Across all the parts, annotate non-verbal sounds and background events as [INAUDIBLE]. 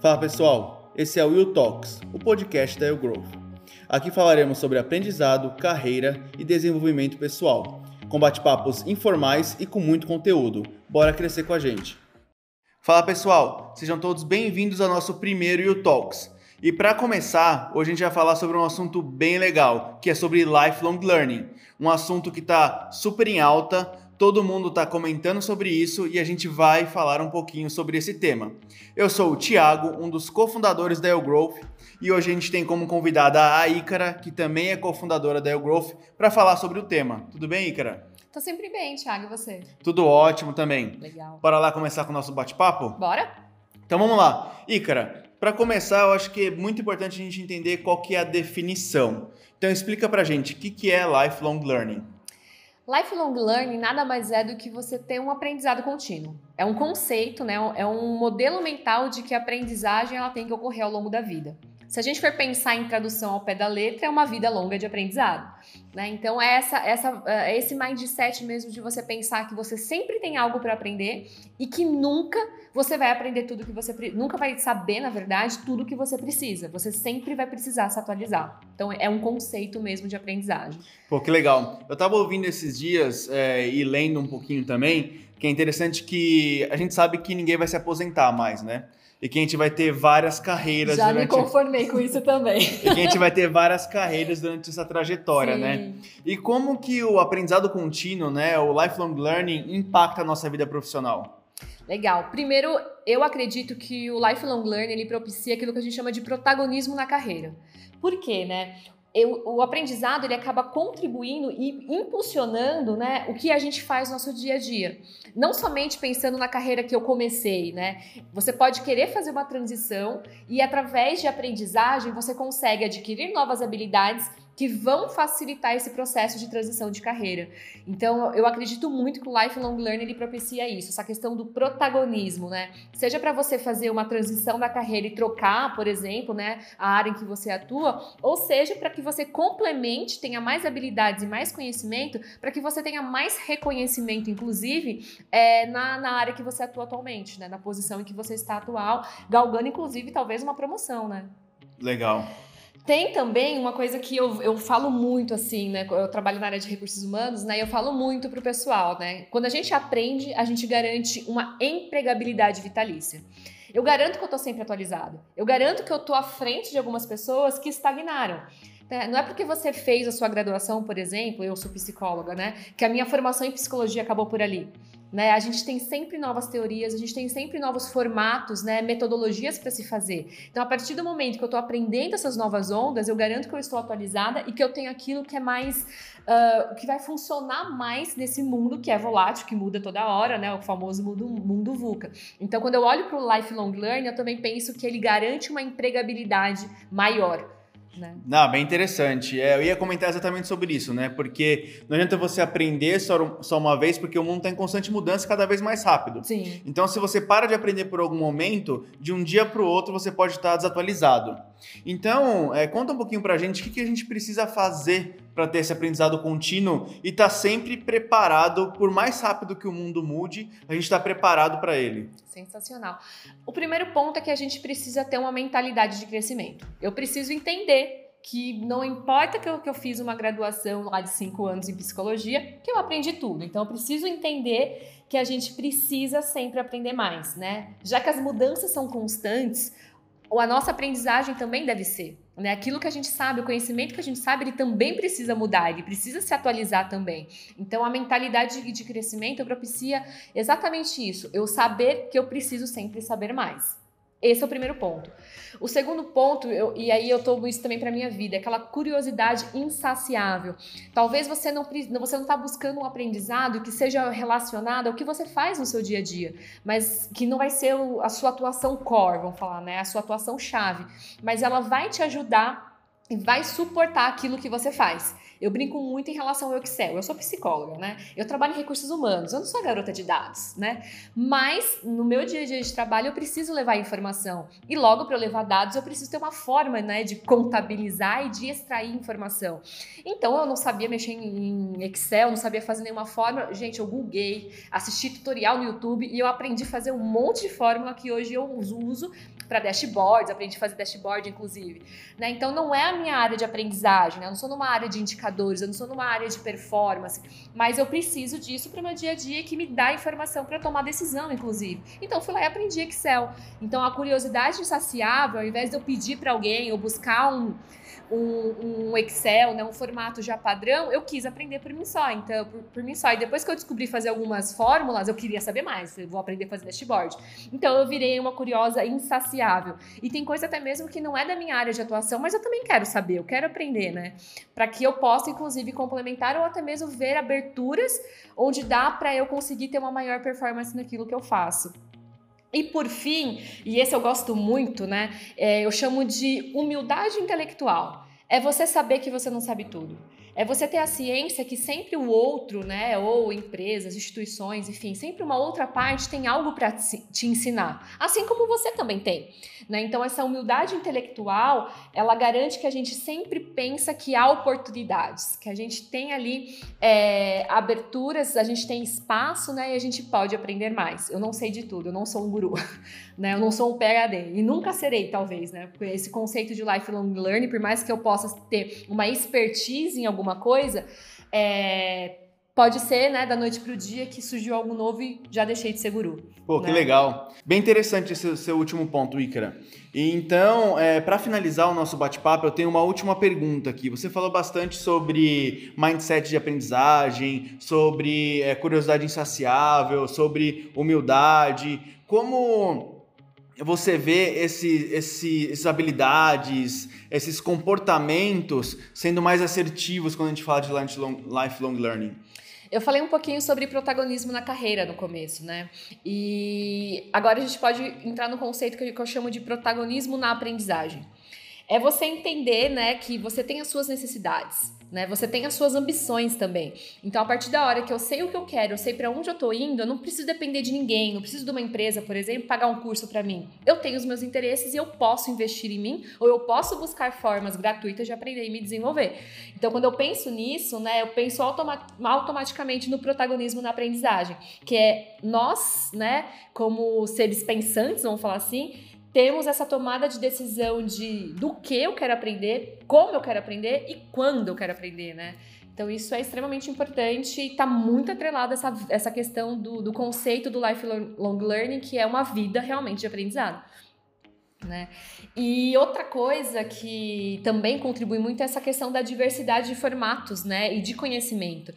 Fala pessoal, esse é o Will Talks, o podcast da Growth. Aqui falaremos sobre aprendizado, carreira e desenvolvimento pessoal, com bate-papos informais e com muito conteúdo. Bora crescer com a gente. Fala pessoal, sejam todos bem-vindos ao nosso primeiro Will Talks. E para começar, hoje a gente vai falar sobre um assunto bem legal, que é sobre lifelong learning, um assunto que está super em alta, todo mundo está comentando sobre isso e a gente vai falar um pouquinho sobre esse tema. Eu sou o Thiago, um dos cofundadores da El Growth, e hoje a gente tem como convidada a Ícara, que também é cofundadora da El Growth, para falar sobre o tema. Tudo bem, Ícara? Tô sempre bem, Thiago, e você? Tudo ótimo também. Legal. Bora lá começar com o nosso bate-papo? Bora? Então vamos lá. Ícara, para começar, eu acho que é muito importante a gente entender qual que é a definição. Então explica pra gente o que, que é lifelong learning. Lifelong learning nada mais é do que você ter um aprendizado contínuo. É um conceito, né? É um modelo mental de que a aprendizagem ela tem que ocorrer ao longo da vida. Se a gente for pensar em tradução ao pé da letra, é uma vida longa de aprendizado. Né? Então, é, essa, essa, é esse mindset mesmo de você pensar que você sempre tem algo para aprender e que nunca você vai aprender tudo que você nunca vai saber, na verdade, tudo que você precisa. Você sempre vai precisar se atualizar. Então, é um conceito mesmo de aprendizagem. Pô, que legal. Eu estava ouvindo esses dias é, e lendo um pouquinho também, que é interessante que a gente sabe que ninguém vai se aposentar mais, né? E que a gente vai ter várias carreiras. Já durante... me conformei com isso também. [LAUGHS] e que a gente vai ter várias carreiras durante essa trajetória, né? Sim. né? E como que o aprendizado contínuo, né, o lifelong learning, impacta a nossa vida profissional? Legal. Primeiro, eu acredito que o lifelong learning ele propicia aquilo que a gente chama de protagonismo na carreira. Por quê, né? Eu, o aprendizado ele acaba contribuindo e impulsionando né, o que a gente faz no nosso dia a dia. Não somente pensando na carreira que eu comecei, né? Você pode querer fazer uma transição e através de aprendizagem você consegue adquirir novas habilidades que vão facilitar esse processo de transição de carreira. Então, eu acredito muito que o lifelong learning ele propicia isso, essa questão do protagonismo, né? Seja para você fazer uma transição da carreira e trocar, por exemplo, né, a área em que você atua, ou seja para que você complemente, tenha mais habilidades e mais conhecimento, para que você tenha mais reconhecimento, inclusive, é, na, na área que você atua atualmente, né? Na posição em que você está atual, galgando, inclusive, talvez uma promoção, né? Legal. Tem também uma coisa que eu, eu falo muito assim, né? Eu trabalho na área de recursos humanos, né? E eu falo muito pro pessoal, né? Quando a gente aprende, a gente garante uma empregabilidade vitalícia. Eu garanto que eu tô sempre atualizado. Eu garanto que eu tô à frente de algumas pessoas que estagnaram. É, não é porque você fez a sua graduação, por exemplo, eu sou psicóloga, né? Que a minha formação em psicologia acabou por ali. Né? A gente tem sempre novas teorias, a gente tem sempre novos formatos, né? metodologias para se fazer. Então, a partir do momento que eu estou aprendendo essas novas ondas, eu garanto que eu estou atualizada e que eu tenho aquilo que é mais. Uh, que vai funcionar mais nesse mundo que é volátil, que muda toda hora, né? O famoso mundo, mundo VUCA. Então, quando eu olho para o lifelong learning, eu também penso que ele garante uma empregabilidade maior né? Não, bem interessante. É, eu ia comentar exatamente sobre isso, né? Porque não adianta você aprender só, só uma vez, porque o mundo está em constante mudança cada vez mais rápido. Sim. Então, se você para de aprender por algum momento, de um dia para o outro você pode estar desatualizado. Então, é, conta um pouquinho para a gente o que, que a gente precisa fazer para ter esse aprendizado contínuo e estar tá sempre preparado, por mais rápido que o mundo mude, a gente está preparado para ele. Sensacional. O primeiro ponto é que a gente precisa ter uma mentalidade de crescimento. Eu preciso entender que não importa que eu, que eu fiz uma graduação lá de cinco anos em psicologia, que eu aprendi tudo. Então, eu preciso entender que a gente precisa sempre aprender mais, né? Já que as mudanças são constantes, a nossa aprendizagem também deve ser. Né? Aquilo que a gente sabe, o conhecimento que a gente sabe, ele também precisa mudar, ele precisa se atualizar também. Então, a mentalidade de, de crescimento propicia exatamente isso. Eu saber que eu preciso sempre saber mais. Esse é o primeiro ponto. O segundo ponto, eu, e aí eu tomo isso também para minha vida, é aquela curiosidade insaciável. Talvez você não você não está buscando um aprendizado que seja relacionado ao que você faz no seu dia a dia, mas que não vai ser a sua atuação core, vamos falar, né? A sua atuação chave, mas ela vai te ajudar e vai suportar aquilo que você faz. Eu brinco muito em relação ao Excel. Eu sou psicóloga, né? Eu trabalho em recursos humanos, eu não sou garota de dados, né? Mas no meu dia a dia de trabalho eu preciso levar informação. E logo para eu levar dados, eu preciso ter uma forma, né, de contabilizar e de extrair informação. Então eu não sabia mexer em Excel, não sabia fazer nenhuma fórmula. Gente, eu googlei, assisti tutorial no YouTube e eu aprendi a fazer um monte de fórmula que hoje eu uso para dashboards, aprendi a fazer dashboard, inclusive. Né? Então, não é a minha área de aprendizagem, né? eu não sou numa área de indicadores, eu não sou numa área de performance, mas eu preciso disso para o meu dia a dia que me dá informação para tomar decisão, inclusive. Então, fui lá e aprendi Excel. Então, a curiosidade insaciável, ao invés de eu pedir para alguém ou buscar um um, um, Excel, né, um formato já padrão, eu quis aprender por mim só. Então, por, por, mim só. E depois que eu descobri fazer algumas fórmulas, eu queria saber mais. Eu vou aprender a fazer dashboard. Então, eu virei uma curiosa insaciável. E tem coisa até mesmo que não é da minha área de atuação, mas eu também quero saber, eu quero aprender, né? Para que eu possa, inclusive, complementar ou até mesmo ver aberturas onde dá para eu conseguir ter uma maior performance naquilo que eu faço. E por fim, e esse eu gosto muito, né? É, eu chamo de humildade intelectual. É você saber que você não sabe tudo. É você ter a ciência que sempre o outro, né, ou empresas, instituições, enfim, sempre uma outra parte tem algo para te ensinar, assim como você também tem, né? Então essa humildade intelectual, ela garante que a gente sempre pensa que há oportunidades, que a gente tem ali é, aberturas, a gente tem espaço, né, e a gente pode aprender mais. Eu não sei de tudo, eu não sou um guru, [LAUGHS] né? Eu não sou um PhD e nunca serei, talvez, né? Esse conceito de lifelong learning, por mais que eu possa ter uma expertise em algum alguma coisa, é, pode ser, né, da noite para o dia que surgiu algo novo e já deixei de ser guru. Pô, né? que legal. Bem interessante esse seu último ponto, Ícara. E então, é, para finalizar o nosso bate-papo, eu tenho uma última pergunta aqui. Você falou bastante sobre mindset de aprendizagem, sobre é, curiosidade insaciável, sobre humildade. Como você vê esse, esse, essas habilidades, esses comportamentos sendo mais assertivos quando a gente fala de lifelong, lifelong learning? Eu falei um pouquinho sobre protagonismo na carreira no começo, né? E agora a gente pode entrar no conceito que eu chamo de protagonismo na aprendizagem. É você entender, né, que você tem as suas necessidades né? Você tem as suas ambições também. Então, a partir da hora que eu sei o que eu quero, eu sei para onde eu tô indo, eu não preciso depender de ninguém, não preciso de uma empresa, por exemplo, pagar um curso para mim. Eu tenho os meus interesses e eu posso investir em mim, ou eu posso buscar formas gratuitas de aprender e me desenvolver. Então, quando eu penso nisso, né, eu penso automa automaticamente no protagonismo na aprendizagem, que é nós, né, como seres pensantes, vamos falar assim, temos essa tomada de decisão de do que eu quero aprender, como eu quero aprender e quando eu quero aprender, né? Então, isso é extremamente importante e está muito atrelado essa, essa questão do, do conceito do lifelong learning, que é uma vida realmente de aprendizado. Né? E outra coisa que também contribui muito é essa questão da diversidade de formatos né? e de conhecimento.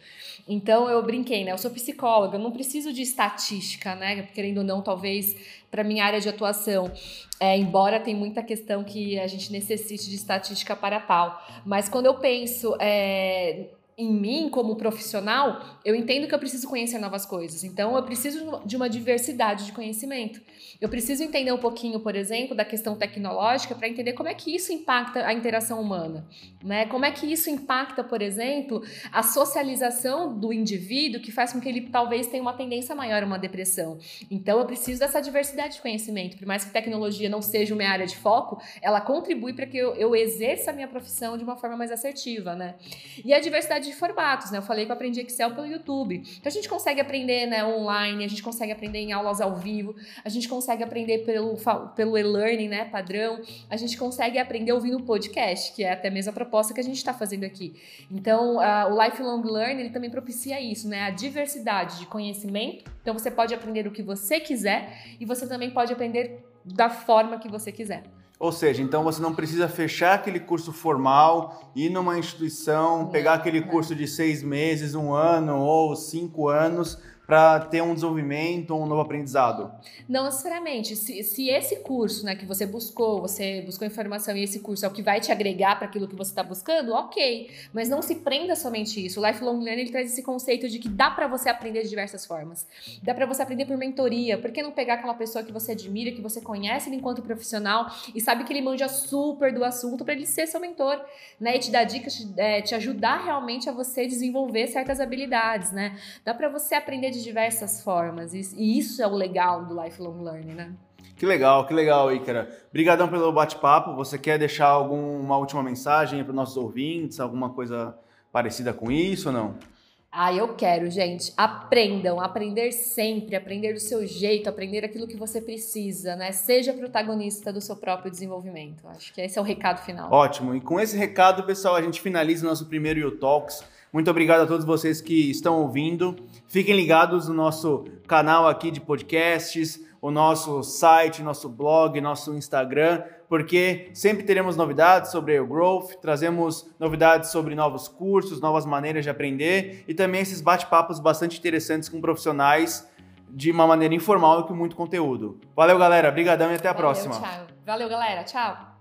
Então eu brinquei, né? Eu sou psicóloga, eu não preciso de estatística, né? Querendo ou não, talvez para minha área de atuação. É, embora tem muita questão que a gente necessite de estatística para tal. Mas quando eu penso é, em mim como profissional, eu entendo que eu preciso conhecer novas coisas. Então, eu preciso de uma diversidade de conhecimento. Eu preciso entender um pouquinho, por exemplo, da questão tecnológica para entender como é que isso impacta a interação humana, né? Como é que isso impacta, por exemplo, a socialização do indivíduo que faz com que ele talvez tenha uma tendência maior a uma depressão. Então, eu preciso dessa diversidade de conhecimento. Por mais que tecnologia não seja uma área de foco, ela contribui para que eu, eu exerça a minha profissão de uma forma mais assertiva, né? E a diversidade de formatos, né? Eu falei que eu aprendi Excel pelo YouTube. Então a gente consegue aprender né, online, a gente consegue aprender em aulas ao vivo, a gente consegue aprender pelo, pelo e-learning, né? Padrão, a gente consegue aprender ouvindo podcast, que é até mesmo a proposta que a gente está fazendo aqui. Então, o Lifelong Learning ele também propicia isso, né? A diversidade de conhecimento. Então você pode aprender o que você quiser e você também pode aprender da forma que você quiser. Ou seja, então você não precisa fechar aquele curso formal, ir numa instituição, pegar aquele curso de seis meses, um ano ou cinco anos para ter um desenvolvimento, um novo aprendizado? Não necessariamente. Se, se esse curso né, que você buscou, você buscou informação e esse curso é o que vai te agregar para aquilo que você está buscando, ok. Mas não se prenda somente isso. O Lifelong Learning ele traz esse conceito de que dá para você aprender de diversas formas. Dá para você aprender por mentoria. Por que não pegar aquela pessoa que você admira, que você conhece enquanto profissional e sabe que ele manja super do assunto para ele ser seu mentor, né? E te dar dicas, te, é, te ajudar realmente a você desenvolver certas habilidades, né? Dá para você aprender de diversas formas. E isso é o legal do lifelong learning, né? Que legal, que legal, Ícara. Obrigadão pelo bate-papo. Você quer deixar alguma última mensagem para os nossos ouvintes, alguma coisa parecida com isso ou não? Ah, eu quero, gente. Aprendam, aprender sempre, aprender do seu jeito, aprender aquilo que você precisa, né? Seja protagonista do seu próprio desenvolvimento. Acho que esse é o recado final. Ótimo. E com esse recado, pessoal, a gente finaliza o nosso primeiro You Talks. Muito obrigado a todos vocês que estão ouvindo. Fiquem ligados no nosso canal aqui de podcasts, o nosso site, nosso blog, nosso Instagram, porque sempre teremos novidades sobre o Growth, trazemos novidades sobre novos cursos, novas maneiras de aprender e também esses bate-papos bastante interessantes com profissionais de uma maneira informal e com muito conteúdo. Valeu, galera. Obrigadão e até a Valeu, próxima. Tchau. Valeu, galera. Tchau.